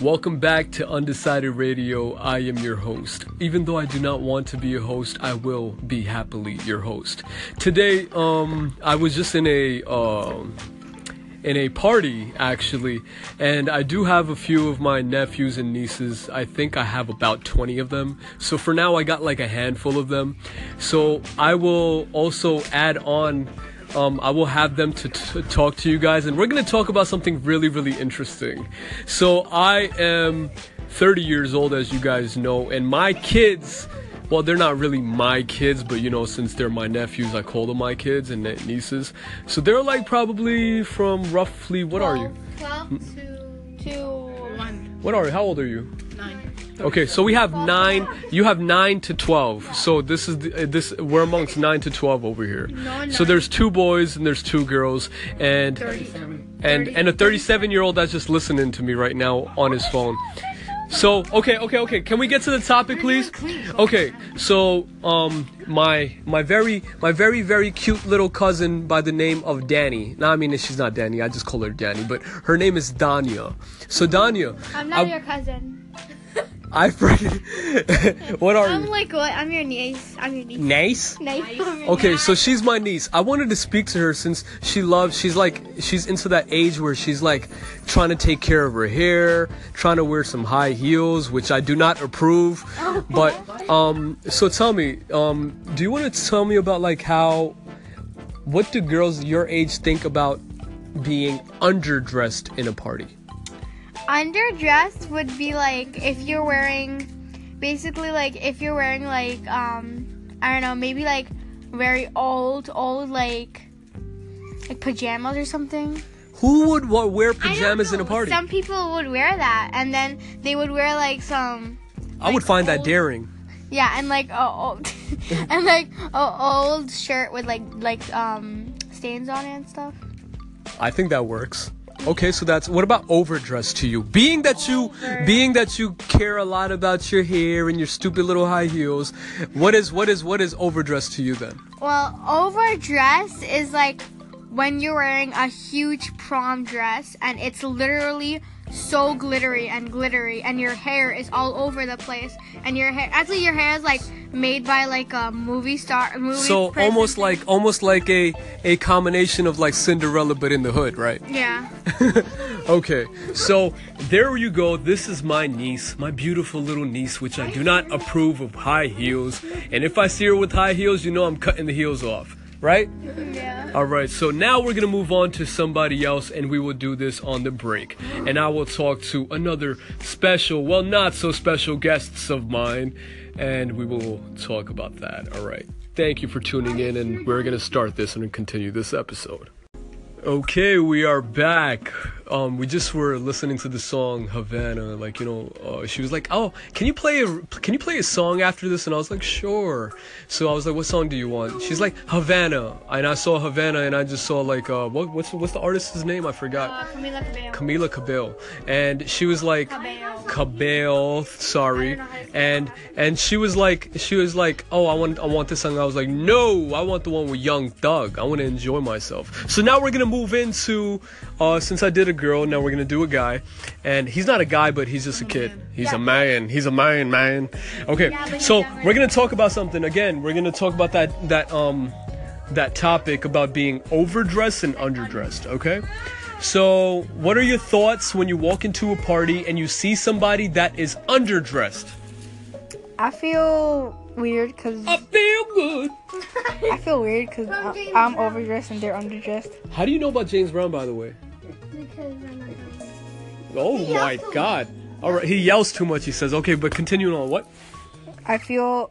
Welcome back to Undecided Radio. I am your host. Even though I do not want to be a host, I will be happily your host. Today, um, I was just in a, um, in a party actually, and I do have a few of my nephews and nieces. I think I have about 20 of them. So for now, I got like a handful of them. So I will also add on um, I will have them to t- talk to you guys, and we're gonna talk about something really, really interesting. So I am 30 years old, as you guys know, and my kids. Well, they're not really my kids, but you know, since they're my nephews, I call them my kids and nieces. So they're like probably from roughly, what are you? 12 to, to 1. What are you? How old are you? 9. Okay, so we have nine. You have nine to twelve. So this is the, this. We're amongst nine to twelve over here. So there's two boys and there's two girls, and and and a 37 year old that's just listening to me right now on his phone. So okay, okay, okay. Can we get to the topic, please? Okay. So um, my my very my very very cute little cousin by the name of Danny. Now I mean she's not Danny. I just call her Danny, but her name is Dania. So Dania, I'm not I- your cousin. I freaking. what are I'm you? like what? I'm your niece. I'm your niece. Nice. Nice. Okay, so she's my niece. I wanted to speak to her since she loves. She's like she's into that age where she's like trying to take care of her hair, trying to wear some high heels, which I do not approve. But um, so tell me, um, do you want to tell me about like how, what do girls your age think about being underdressed in a party? Underdressed would be like if you're wearing, basically like if you're wearing like um I don't know maybe like very old old like like pajamas or something. Who would wear pajamas in a party? Some people would wear that, and then they would wear like some I would find that daring. Yeah, and like a old and like a old shirt with like like um stains on it and stuff. I think that works. Okay, so that's what about overdressed to you? Being that you being that you care a lot about your hair and your stupid little high heels, what is what is what is overdressed to you then? Well, overdress is like when you're wearing a huge prom dress and it's literally so glittery and glittery and your hair is all over the place and your hair actually your hair is like made by like a movie star movie So person. almost like almost like a a combination of like Cinderella but in the hood, right? yeah Okay, so there you go. This is my niece, my beautiful little niece, which I do not approve of high heels. And if I see her with high heels, you know I'm cutting the heels off, right? yeah All right, so now we're gonna move on to somebody else, and we will do this on the break. And I will talk to another special, well, not so special guests of mine, and we will talk about that. All right, thank you for tuning in, and we're gonna start this and continue this episode. Okay, we are back. Um, we just were listening to the song Havana. Like you know, uh, she was like, "Oh, can you play a can you play a song after this?" And I was like, "Sure." So I was like, "What song do you want?" She's like, "Havana." And I saw Havana, and I just saw like, uh, what what's what's the artist's name? I forgot. Uh, Camila Cabello. Camila Cabello, and she was like Cabello. Cabello, sorry, I don't know how to say and and she was like she was like, oh, I want I want this song. I was like, no, I want the one with Young Thug. I want to enjoy myself. So now we're gonna move into, uh, since I did a girl, now we're gonna do a guy, and he's not a guy, but he's just a kid. He's a man. He's a man, man. Okay, Yeah, so we're gonna talk about something again. We're gonna talk about that that um that topic about being overdressed and underdressed, okay? So, what are your thoughts when you walk into a party and you see somebody that is underdressed? I feel weird because I feel good. I feel weird because I'm overdressed and they're underdressed. How do you know about James Brown, by the way? Because I'm not Oh my god. All right, he yells too much, he says. Okay, but continuing on. What? I feel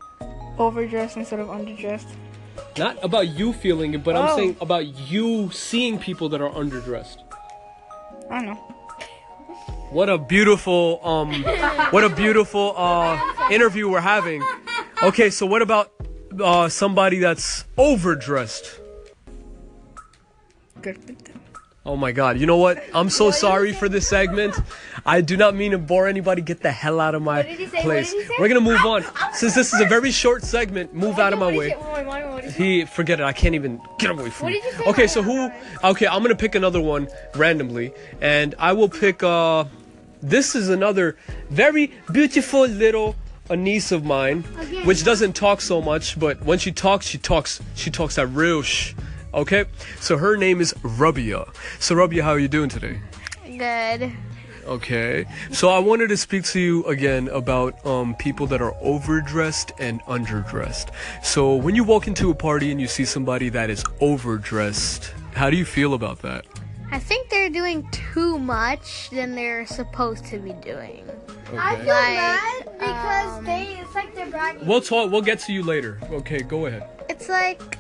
overdressed instead of underdressed. Not about you feeling it, but I'm Oh. saying about you seeing people that are underdressed. I don't know. What a beautiful um what a beautiful uh interview we're having. Okay, so what about uh somebody that's overdressed? Good for them. Oh my god, you know what? I'm so sorry for this segment. I do not mean to bore anybody. Get the hell out of my did he say? What place. did he say? We're gonna move on. Since this is a very short segment, move out of my way. He forget it. I can't even get away from What me. did you say Okay, so who? Okay, I'm gonna pick another one randomly, and I will pick. uh this is another very beautiful little a niece of mine, which doesn't talk so much, but when she talks, she talks she talks that real sh. Okay, so her name is Rubia. So Rubia, how are you doing today? Good. Okay, so I wanted to speak to you again about um, people that are overdressed and underdressed. So when you walk into a party and you see somebody that is overdressed, how do you feel about that? I think they're doing too much than they're supposed to be doing. I feel Like, mad because um, they it's like they're bragging. We'll talk. We'll get to you later. Okay, go ahead. It's like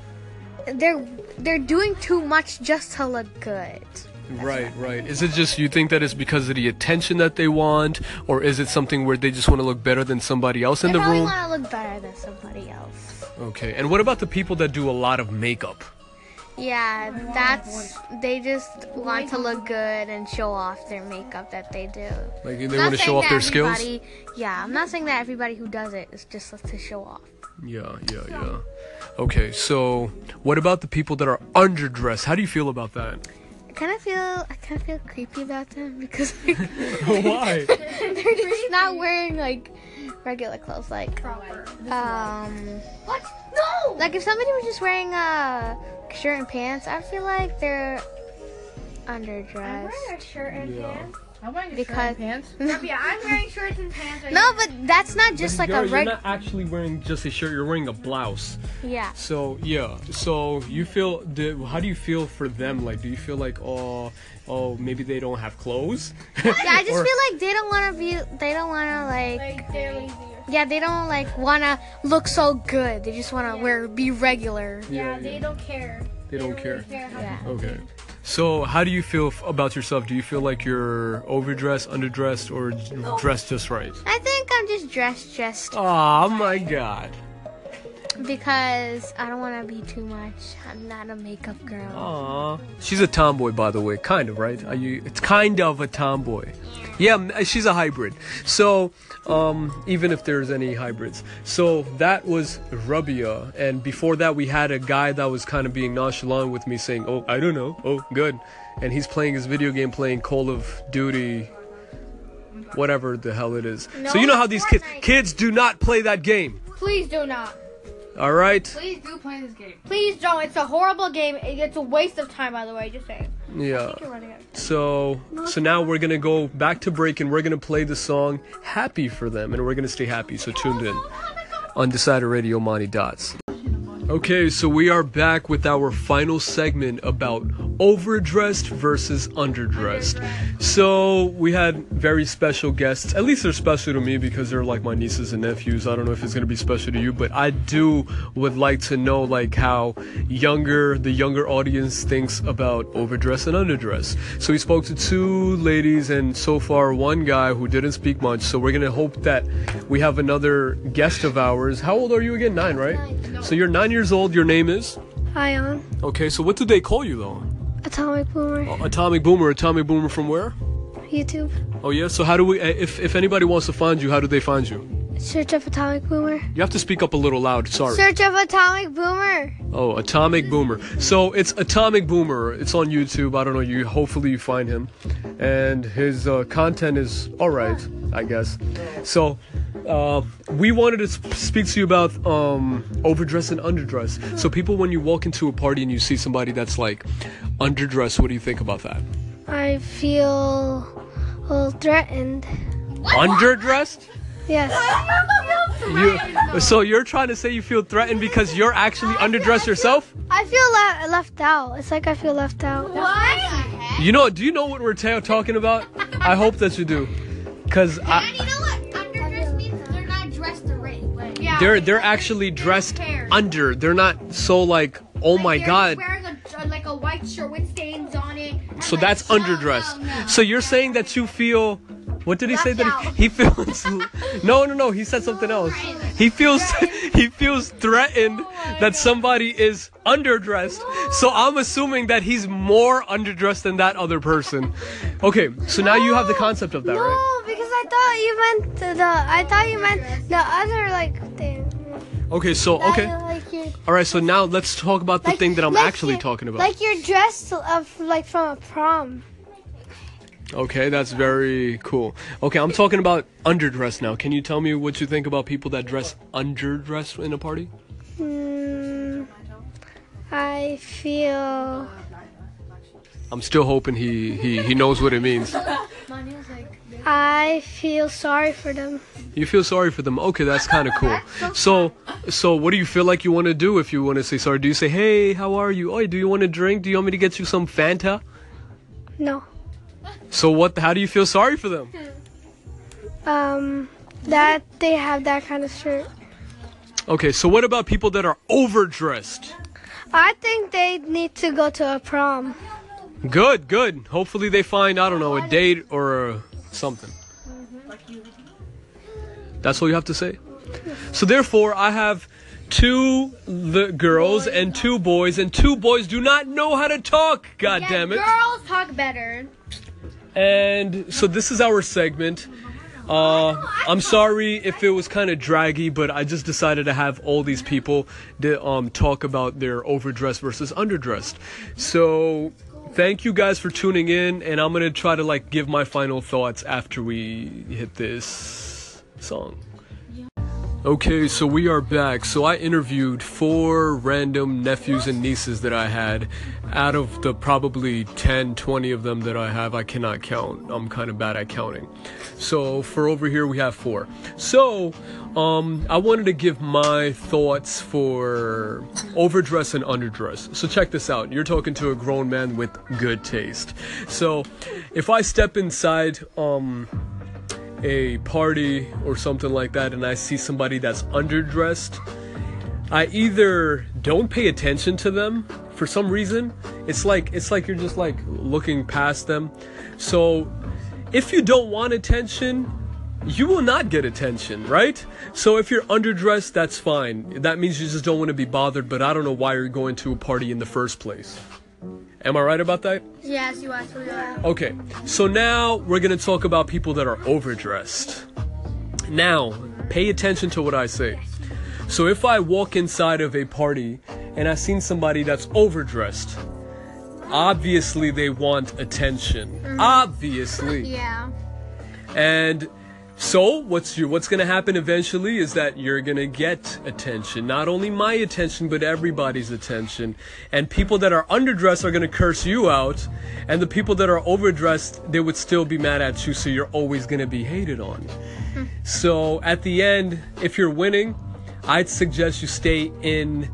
they're they're doing too much just to look good. Right, right. Is it just you think that it's because of the attention that they want, or is it something where they just want to look better than somebody else in They the probably room? want to look better than somebody else. Okay. And what about the people that do a lot of makeup? Yeah, that's they just want to look good and show off their makeup that they do. Like they want to show off their skills? Yeah, I'm not saying that everybody who does it is just to show off. Yeah, yeah, yeah. Okay, so what about the people that are underdressed? How do you feel about that? I kind of feel I kind of feel creepy about them because like, Why? they're just not wearing like regular clothes. Like um, What? No! like if somebody was just wearing a shirt and pants, I feel like they're underdressed. I'm underdressed. wearing a shirt and Yeah. pants. I'm wearing a Because- shirt and pants. Yeah, I'm wearing shorts and pants. Right No, but that's not just like you're, a you're not actually wearing just a shirt. You're wearing a blouse. Yeah. So yeah. So you feel? The, how do you feel for them? Like, do you feel like, oh, oh, maybe they don't have clothes? Yeah, I just Or- feel like they don't want to be. They don't want to like. Like. Yeah, they don't like want to look so good. They just want to wear be regular. Yeah, Yeah, they yeah. don't care. They don't really care. how Yeah. Okay. So how do you feel f- about yourself? Do you feel like you're overdressed, underdressed, or dressed just right? I think I'm just dressed just Oh my god. Because I don't want to be too much. I'm not a makeup girl. Aw. She's a tomboy, by the way. Kind of, right? Are you? It's kind of a tomboy. Yeah, she's a hybrid. So, um, even if there's any hybrids. So that was Rubia, and before that we had a guy that was kind of being nonchalant with me, saying, "Oh, I don't know. Oh, good," and he's playing his video game, playing Call of Duty. Whatever the hell it is. No, so you know how these kids kids do not play that game. Please do not. All right. Please do play this game. Please don't. It's a horrible game. It's a waste of time, by the way. Just saying. Yeah. You're running out. So so now we're gonna go back to break and we're gonna play the song "Happy" for them, and we're gonna stay happy. So tuned in Undecided Radio, Monty Dots. Okay, so we are back with our final segment about overdressed versus underdressed. So we had very special guests. At least they're special to me because they're like my nieces and nephews. I don't know if it's gonna be special to you, but I do would like to know like how younger the younger audience thinks about overdress and underdress. So we spoke to two ladies and so far one guy who didn't speak much. So we're gonna hope that we have another guest of ours. How old are you again? Nine, right? So you're nine years old. Your name is? Hi, on Okay, so what do they call you though? Atomic Boomer Atomic Boomer. Atomic Boomer from where? YouTube. Oh yeah. So how do we? uh, If if anybody wants to find you, how do they find you? Search of Atomic Boomer. You have to speak up a little loud. Sorry. Search of Atomic Boomer. Oh, Atomic Boomer. So it's Atomic Boomer. It's on YouTube. I don't know. You hopefully you find him, and his uh, content is all right, I guess. So uh, we wanted to speak to you about um, overdress and underdress. So people, when you walk into a party and you see somebody that's like underdressed, what do you think about that? I feel a little threatened. Underdressed? Yes. You, so you're trying to say you feel threatened because you're actually underdressed yourself? I feel le- left out. It's like I feel left out. What? You know? Do you know what we're ta- talking about? I hope that you do, because I. They're they're actually dressed Pairs. under. They're not so like oh my god. Wearing a, uh, like a white shirt with stains on it. So like- that's underdressed. no, uh, no. So you're saying that you feel what did he say that he, he feels No, no, no, he said something else. He feels he feels threatened that somebody is underdressed. So I'm assuming that he's more underdressed than that other person. Okay, so now you have the concept of that, right? I thought you meant the, I thought you meant the other like thing. Okay, so okay. Like All right, so now let's talk about the like- thing that I'm like actually you're- talking about. Like you're dressed of like from a prom. Okay, that's very cool. Okay, I'm talking about underdress now. Can you tell me what you think about people that dress underdressed in a party? Mm, I feel I'm still hoping he he, he knows what it means. I feel sorry for them. You feel sorry for them. Okay, that's kind of cool. So so what do you feel like you want to do if you want to say sorry? Do you say, "Hey, how are you? Oh, do you want a drink? Do you want me to get you some Fanta?" No. So what how do you feel sorry for them? Um, that they have that kind of shirt. Okay, so what about people that are overdressed? I think they need to go to a prom. Good, good. Hopefully they find, I don't know, a date or uh, something. That's all you have to say? So therefore, I have two the girls and two boys, and two boys do not know how to talk, God Yeah, damn it. girls talk better. And so this is our segment. Uh, I'm sorry if it was kind of draggy, but I just decided to have all these people to, um, talk about their overdressed versus underdressed. So thank you guys for tuning in, and I'm gonna try to like give my final thoughts after we hit this song. Okay, so we are back. So I interviewed four random nephews and nieces that I had. Out of the probably 10, 20 of them that I have, I cannot count. I'm kind of bad at counting. So for over here, we have four. So um, I wanted to give my thoughts for overdress and underdress. So check this out. You're talking to a grown man with good taste. So if I step inside, um, a party or something like that and I see somebody that's underdressed, I either don't pay attention to them for some reason. It's like it's like you're just like looking past them. So if you don't want attention, you will not get attention, right? So if you're underdressed, that's fine. That means you just don't want to be bothered, but I don't know why you're going to a party in the first place. Am I right about that? Yes, you are. Okay, so now we're gonna talk about people that are overdressed. Now, pay attention to what I say. So if I walk inside of a party and I seen somebody that's overdressed, obviously they want attention. Mm-hmm. Obviously. Yeah. And so what's your what's gonna happen eventually is that you're gonna get attention. Not only my attention, but everybody's attention. And people that are underdressed are gonna curse you out. And the people that are overdressed, they would still be mad at you, so you're always gonna be hated on. So at the end, if you're winning, I'd suggest you stay in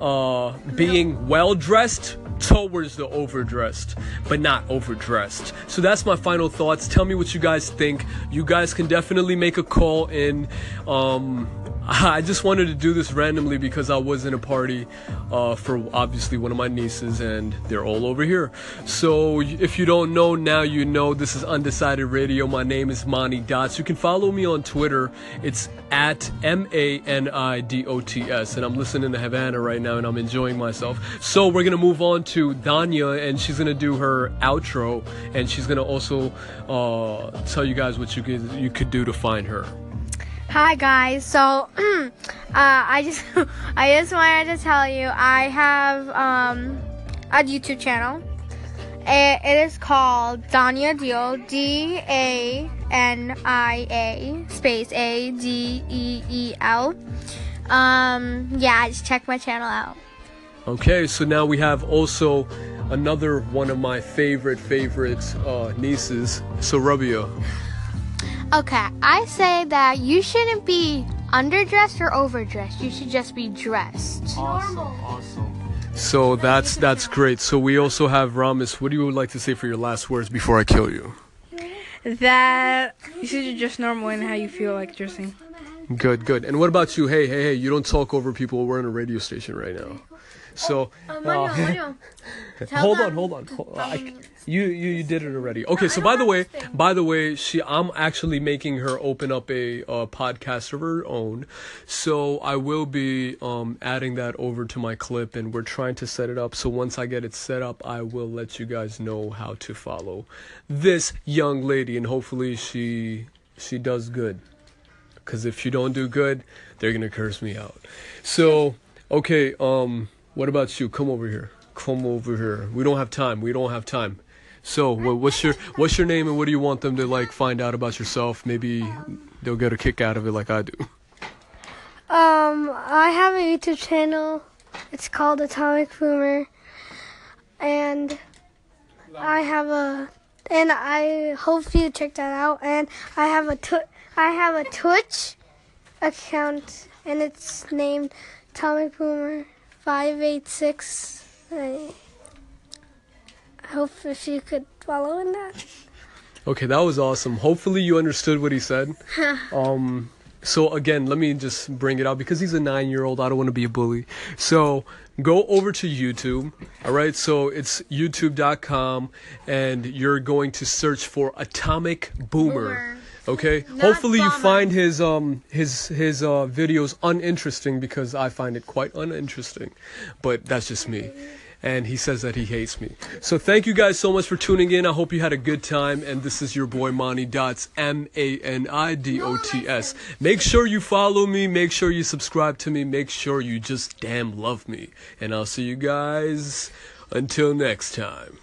uh, being well dressed towards the overdressed, but not overdressed. So that's my final thoughts. Tell me what you guys think. You guys can definitely make a call in. Um, I just wanted to do this randomly because I was in a party uh, for obviously one of my nieces, and they're all over here. So if you don't know now, you know this is Undecided Radio. My name is Monty Dots. You can follow me on Twitter. It's at M A N I D O T S, and I'm listening to Havana right now, and I'm enjoying myself. So we're gonna move on to Dania, and she's gonna do her outro, and she's gonna also uh, tell you guys what you could you could do to find her. Hi guys. So, uh, I just I just wanted to tell you I have um a YouTube channel. It, it is called Dania Adeel. D A N I A space A D E E L. Um, yeah, just check my channel out. Okay, so now we have also another one of my favorite favorite uh, nieces, Sorubia. Okay, I say that you shouldn't be underdressed or overdressed. You should just be dressed. Awesome, awesome. So that's that's great. So we also have Ramis. What do you like to say for your last words before I kill you? That you should just normal in how you feel like dressing. Good, good. And what about you? Hey, hey, hey! You don't talk over people. We're in a radio station right now. So uh, hold on, hold on. Hold- I- you, you you did it already. Okay, so by the way, by the way, she I'm actually making her open up a uh, podcast of her own. So I will be um adding that over to my clip, and we're trying to set it up. So once I get it set up, I will let you guys know how to follow this young lady, and hopefully she she does good. Cause if you don't do good, they're gonna curse me out. So okay, um, what about you? Come over here. Come over here. We don't have time. We don't have time. So, what's your what's your name and what do you want them to like find out about yourself? Maybe they'll get a kick out of it like I do. Um, I have a YouTube channel. It's called Atomic Boomer, and I have a and I hope you check that out. And I have a tw- I have a Twitch account, and it's named Atomic Boomer five eight six. I hope if you could follow in that. Okay, that was awesome. Hopefully you understood what he said. um so again, let me just bring it out because he's a 9-year-old. I don't want to be a bully. So, go over to YouTube. All right? So, it's youtube.com and you're going to search for Atomic Boomer. Boomer. Okay? Not Hopefully you find his um his his uh videos uninteresting because I find it quite uninteresting. But that's just me. And he says that he hates me. So thank you guys so much for tuning in. I hope you had a good time. And this is your boy Monty Dots, M A N I D O T S. Make sure you follow me. Make sure you subscribe to me. Make sure you just damn love me. And I'll see you guys until next time.